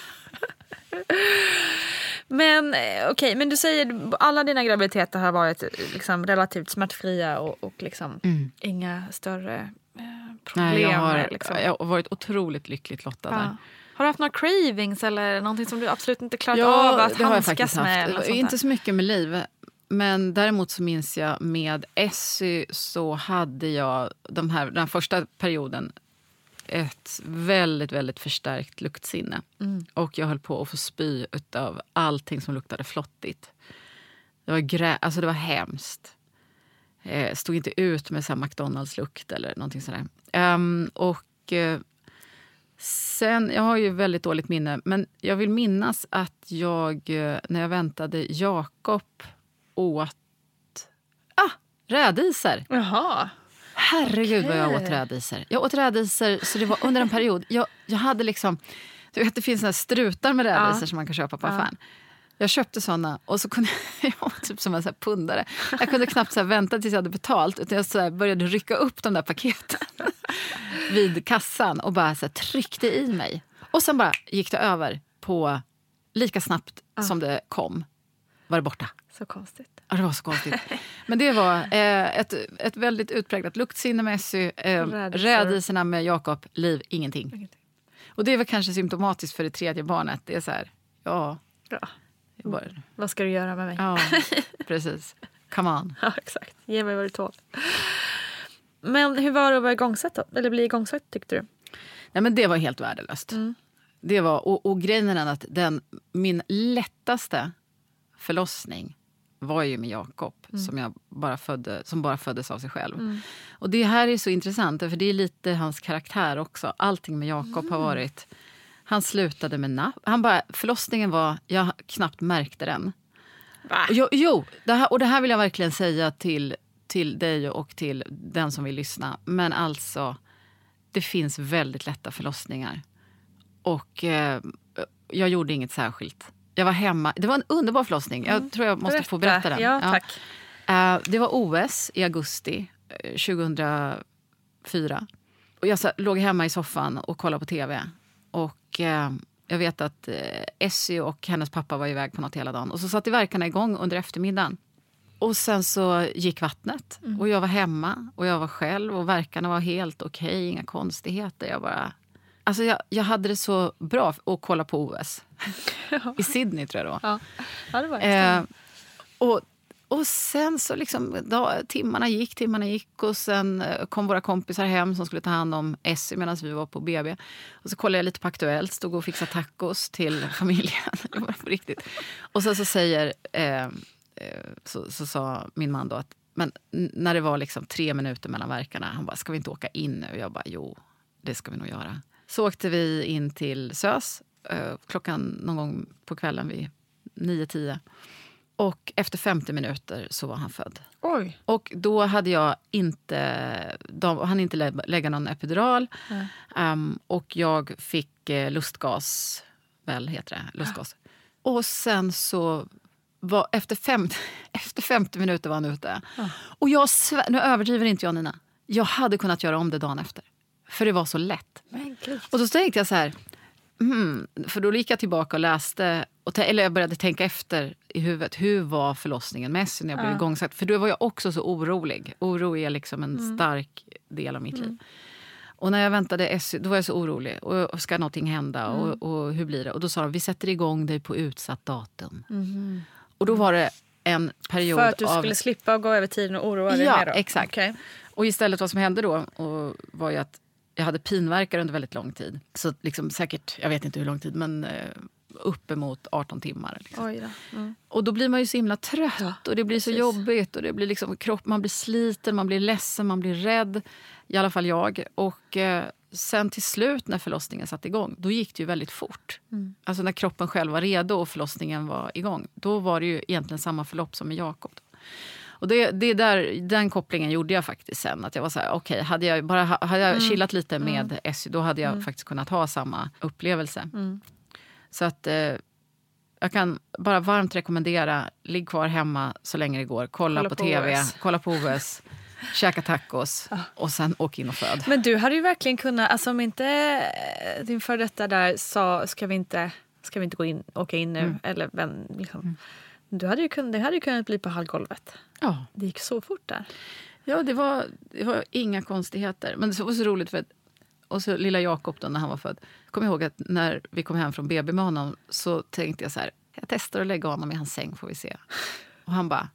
Men eh, okej, men du säger alla dina graviditeter har varit eh, liksom, relativt smärtfria och, och liksom, Mm. inga större problem. Nej, jag, har, liksom. jag har varit otroligt lyckligt lottad där. Ja. Har du haft några cravings eller någonting som du absolut inte klarat Ja, av att handskas med? haft. Inte så mycket med liv. Men däremot så minns jag med Essy så hade jag de här, den här första perioden ett väldigt, väldigt förstärkt luktsinne. Mm. Och jag höll på att få spy av allting som luktade flottigt. Det var, grä, alltså det var hemskt. Eh, stod inte ut med så McDonalds-lukt eller någonting sådär. Ehm, och eh, sen, jag har ju väldigt dåligt minne, men jag vill minnas att jag eh, när jag väntade Jakob åt ah, rädisor. Jaha. Herregud vad jag åt rädisor. Jag åt rädisor så det var under en period. Jag, jag hade liksom, du vet det finns såna strutar med rädisor Ja. som man kan köpa på Ja. Jag köpte såna och så kunde jag var typ som en så pundare. Jag kunde knappt så vänta tills jag hade betalt utan jag så började rycka upp de där paketen vid kassan och bara så tryckte i mig. Och sen bara gick det över på lika snabbt som det kom var det borta. Så konstigt. Ja, det var så konstigt. Men det var eh, ett, ett väldigt utpräglat luktsinne med Essy. Eh, Rädisor. rädisorna med Jakob, Liv, ingenting. Och det är väl kanske symptomatiskt för det tredje barnet. Det är så här, ja. Ja. Bara, Vad ska du göra med mig? ja, precis. Come on. Ja, exakt. Ge mig vad du tål. Men hur var det att vara igångsatt då? Eller bli igångsatt tyckte du? Nej, men det var helt värdelöst. Det var, och, och grejen är den att den, min lättaste förlossning var ju med Jakob som, jag bara födde, som bara föddes av sig själv. Och det här är så intressant, för det är lite hans karaktär också. Allting med Jakob har varit... Han slutade med napp. Han bara, förlossningen var... Jag knappt märkte den. Va? Jo, jo det här, och det här vill jag verkligen säga till, till dig och till den som vill lyssna. Men alltså, det finns väldigt lätta förlossningar. Och eh, jag gjorde inget särskilt. Jag var hemma. Det var en underbar förlossning. Jag tror jag måste få berätta den. Ja, tack. Eh, det var OS i augusti eh, 2004. Och jag sa, låg hemma i soffan och kollade på tv. Och eh, jag vet att eh, Essie och hennes pappa var iväg på något hela dagen. Och så satte verkarna igång under eftermiddagen. Och sen så gick vattnet och jag var hemma och jag var själv och verkarna var helt okej, inga konstigheter. Jag bara... Alltså jag, jag hade det så bra att kolla på OS. I Sydney tror jag det var. Ja, ja det var Eh, och, och sen så liksom, då, timmarna gick, timmarna gick och sen eh, kom våra kompisar hem som skulle ta hand om Essie medan vi var på BB. Och så kollade jag lite på Aktuellt, stod och fixade tacos till familjen. Det var på riktigt. Och sen så säger, eh, eh så, så sa min man då att men när det var liksom tre minuter mellan verkarna, han bara, ska vi inte åka in nu? Och jag bara, jo, det ska vi nog göra. Så åkte vi in till SÖS eh, klockan någon gång på kvällen vid 9-10. Och efter 50 minuter så var han född. Oj. Och då hade jag inte, de, han inte lä- lägga någon epidural. Ehm, och jag fick eh, lustgas, väl heter det, lustgas. Och sen så, var, efter, fem, efter 50 minuter var han ute. Och jag, svär- nu överdriver inte jag Nina, jag hade kunnat göra om det dagen efter. För det var så lätt. Och då tänkte jag så här, mm, för då gick jag tillbaka och läste, och eller jag började tänka efter i huvudet, hur var förlossningen med Essie när jag blev igångsatt? För då var jag också så orolig. Oro är liksom en stark del av mitt liv. Och när jag väntade Essie, då var jag så orolig. Och, ska någonting hända? Och, och hur blir det? Och då sa de, vi sätter igång dig på utsatt datum. Och då var det en period För att du av... skulle slippa gå över tiden och oroa dig Ja, mer då? exakt. Okej. Och istället vad som hände då och var ju att jag hade pinvärkar under väldigt lång tid. Så liksom säkert, jag vet inte hur lång tid, men eh, uppemot 18 timmar. Liksom. Då. Mm. Och då blir man ju så himla trött och det blir så jobbigt. och det blir liksom kropp, Man blir sliten, man blir ledsen, man blir rädd. I alla fall jag. Och eh, sen till slut när förlossningen satte igång, då gick det ju väldigt fort. Mm. Alltså när kroppen själv var redo och förlossningen var igång. Då var det ju egentligen samma förlopp som med Jakob. Och det, det där, den kopplingen gjorde jag faktiskt sen. Att jag var så här, okay, hade jag bara hade jag Mm. chillat lite med Mm. Essie, då hade jag Mm. faktiskt kunnat ha samma upplevelse. Mm. Så att eh, jag kan bara varmt rekommendera, ligg kvar hemma så länge det går. Kolla, Kolla på, på tv, OS. kolla på OS, käka tacos och sen åk in och föd. Men du hade ju verkligen kunnat, alltså om inte eh, din före detta där sa ska vi inte, ska vi inte gå in, åka in nu Mm. eller vem, liksom. Du hade ju kunnat, det hade ju kunnat bli på halvgolvet. Ja. Det gick så fort där. Ja, det var, det var inga konstigheter. Men det var så roligt för att och så lilla Jakob då när han var född. Jag kommer ihåg att när vi kom hem från BB med honom så tänkte jag så här, jag testar att lägga honom i hans säng får vi se. Och han bara...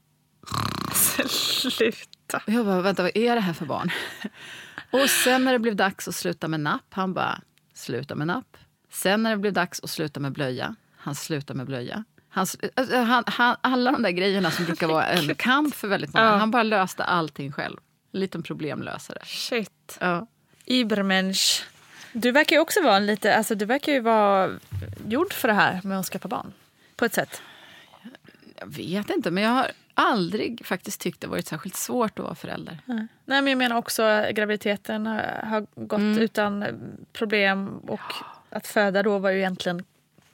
Sluta. Och jag bara, vänta vad är det här för barn? och sen när det blev dags att sluta med napp, han bara, sluta med napp. Sen när det blev dags att sluta med blöja, han slutar med blöja. Han, sl- alltså, han, han, alla de där grejerna som brukar vara en kamp för väldigt många, Ja. han bara löste allting själv. En liten problemlösare. Shit. Ja. Übermensch. Du verkar ju också vara en lite, alltså du verkar ju vara gjord för det här med att skaffa barn. På ett sätt. Jag vet inte, men jag har aldrig faktiskt tyckt det varit särskilt svårt att vara förälder. Nej, men jag menar också graviditeten har, gått Mm. utan problem och att föda då var ju egentligen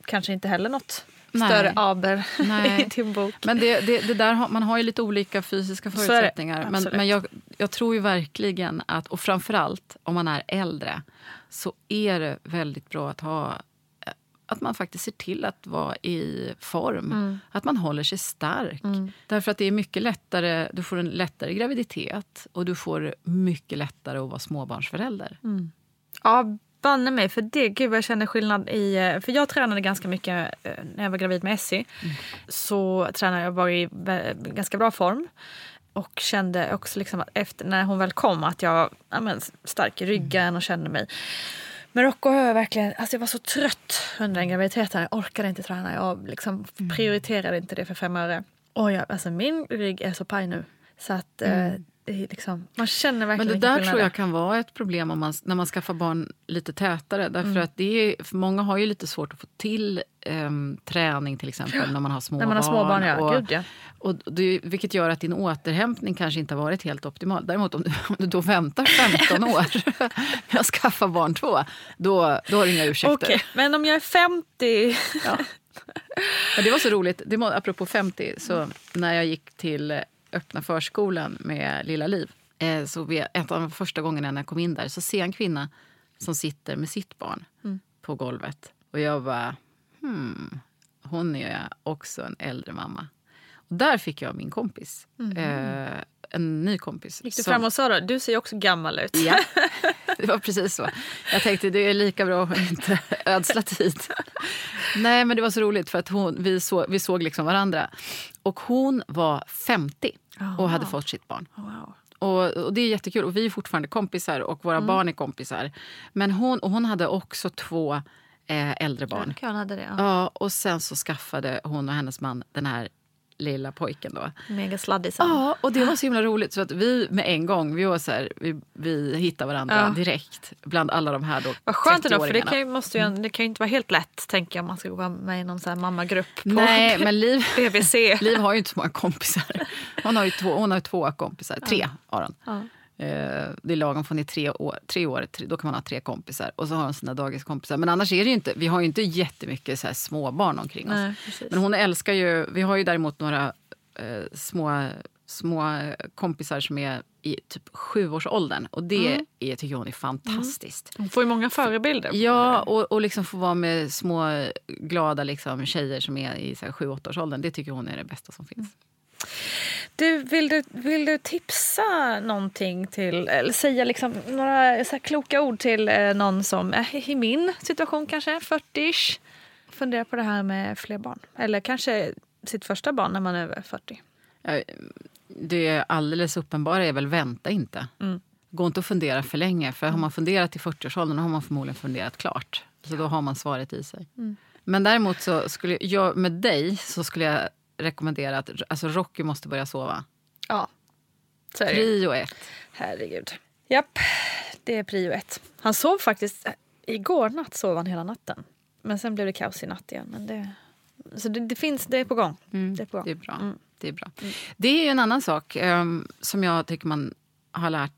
kanske inte heller något Nej. större aber Nej. i din bok. Men det, det, det där har, man har ju lite olika fysiska förutsättningar. Men, men jag, jag tror ju verkligen att, och framförallt om man är äldre, så är det väldigt bra att ha eh, att man faktiskt ser till att vara i form. Mm. Att man håller sig stark. Mm. Därför att det är mycket lättare, du får en lättare graviditet och du får mycket lättare att vara småbarnsförälder. Mm. Ja, banne mig. För det, gud vad jag känner skillnad i... eh, För jag tränade ganska mycket eh, när jag var gravid med Essie. Så tränade jag var i ganska bra form. Och kände också liksom att efter, när hon väl kom att jag var ja, men, stark i ryggen och kände mig... Men Rocco har jag verkligen... Alltså jag var så trött under den graviditeten. Jag orkade inte träna. Jag liksom prioriterade inte det för fem öre. Och jag, alltså min rygg är så paj nu. Så att eh, Mm. är liksom, man känner Men verkligen det vilken där tror det jag kan vara ett problem om man, när man skaffar barn lite tätare. Därför Mm. att det är, för många har ju lite svårt att få till ehm, träning till exempel när man har små När man har små barn, ja. Och, Gud, ja. och det, vilket gör att din återhämtning kanske inte har varit helt optimal. Däremot om du, om du då väntar 15 år med att skaffa barn två, då, då har du inga ursäkter. Okej, men om jag är 50... Men det var så roligt, det apropå 50, så när jag gick till öppna förskolan med Lilla Liv, eh, så ett av de första gångerna när jag kom in där så ser jag en kvinna som sitter med sitt barn Mm. på golvet. Och jag bara, hmm, hon är också en äldre mamma. Och där fick jag min kompis, Mhm. eh, en ny kompis. Gick du som- fram och sa då, du ser också gammal ut. Ja, det var precis så. Jag tänkte det är lika bra att inte ödsla tid. Nej, men det var så roligt för att hon, vi, så, vi såg liksom varandra. Och hon var 50 och hade fått sitt barn. Wow. Och, och det är jättekul. Och vi är fortfarande kompisar och våra Mm. barn är kompisar. Men hon, och hon hade också två eh, äldre barn. Hade det. Ja. Ja, och sen så skaffade hon och hennes man den här lilla pojken då. Mega sladdisen. Ja, och det var så himla roligt. Så att vi med en gång, vi var så här, vi, vi hittade varandra Ja. direkt. Bland alla de här då Vad skönt ändå, för det 30-åringarna. kan, ju, måste ju, det kan ju inte vara helt lätt tänker jag, om man ska vara med i någon sån här mammagrupp på Nej, men Liv, BVC. Liv har ju inte så många kompisar. Hon har ju två, hon har två kompisar. Tre har hon. Ja. Eh, Det är lagom från i tre år, tre år då kan man ha tre kompisar. Och så har hon sina dagiskompisar. Men annars är det ju inte, vi har ju inte jättemycket så här småbarn omkring oss. Nej. Men hon älskar ju, vi har ju däremot några eh, små, små kompisar som är i typ sjuårsåldern. Och det Mm. är, tycker hon är fantastiskt. Hon får ju många förebilder. Ja, och, och liksom få vara med små glada liksom, tjejer som är i så här, sju, åttaårsåldern. Det tycker hon är det bästa som finns. Du, vill, du, vill du tipsa någonting till, eller säga liksom några så kloka ord till eh, någon som är i min situation kanske, 40-ish, funderar på det här med fler barn? Eller kanske sitt första barn när man är över 40? Ja, Det alldeles uppenbara är väl vänta inte. Mm. Gå inte och fundera för länge. För har man funderat i 40-årsåldern då har man förmodligen funderat klart. Så då har man svaret i sig. Mm. Men däremot så skulle jag, med dig så skulle jag rekommendera att alltså Rocky måste börja sova. Ja, så är det. Prio ett. Herregud. Japp, det är prio ett. Han sov faktiskt, igår natt sov han hela natten. Men sen blev det kaos i natt igen. Men det, så det, det finns, det är på gång. Mm, det är på gång. Det är bra. Det är bra. Det är ju en annan sak um, som jag tycker man har lärt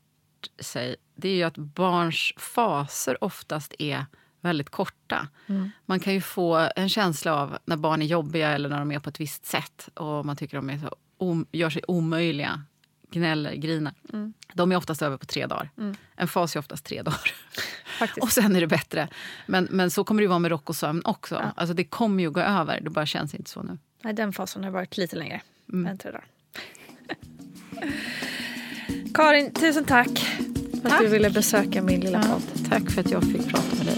sig. Det är ju att barns faser oftast är väldigt korta. Mm. Man kan ju få en känsla av när barn är jobbiga eller när de är på ett visst sätt och man tycker de är så om, gör sig omöjliga, gnäller, grinar. Mm. De är oftast över på tre dagar. Mm. En fas är oftast tre dagar. Och sen är det bättre. Men, men så kommer det vara med rock och sömn också. Alltså det kommer ju gå över, det bara känns inte så nu. Nej, den fasen har varit lite längre Mm. än tre dagar. Karin, tusen tack för att Tack. du ville besöka min lilla Ja, podd. tack för att jag fick prata med dig.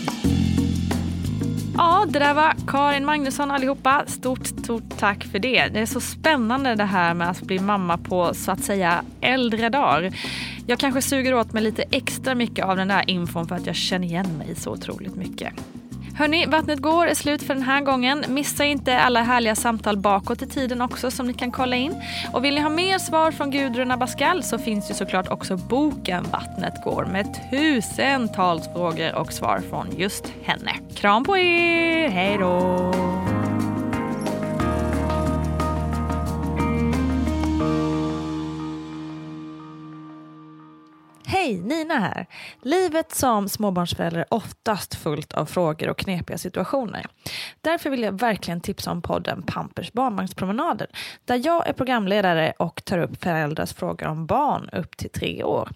Ja, det där var Karin Magnusson allihopa. Stort, stort tack för det. Det är så spännande det här med att bli mamma på så att säga äldre dagar. Jag kanske suger åt mig lite extra mycket av den där infon för att jag känner igen mig så otroligt mycket. Hörni, Vattnet går är slut för den här gången. Missa inte alla härliga samtal bakåt i tiden också som ni kan kolla in. Och vill ni ha mer svar från Gudrun Abascal så finns ju såklart också boken Vattnet går med tusentals frågor och svar från just henne. Kram på er, hej då! Hej, Nina här. Livet som småbarnsförälder är oftast fullt av frågor och knepiga situationer. Därför vill jag verkligen tipsa om podden Pampers barnvagnspromenader där jag är programledare och tar upp föräldrars frågor om barn upp till tre år.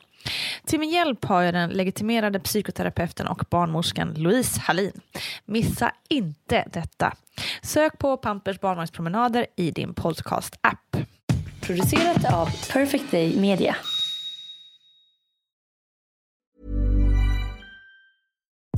Till min hjälp har jag den legitimerade psykoterapeuten och barnmorskan Louise Hallin. Missa inte detta. Sök på Pampers barnvagnspromenader i din podcast-app. Producerat av Perfect Day Media.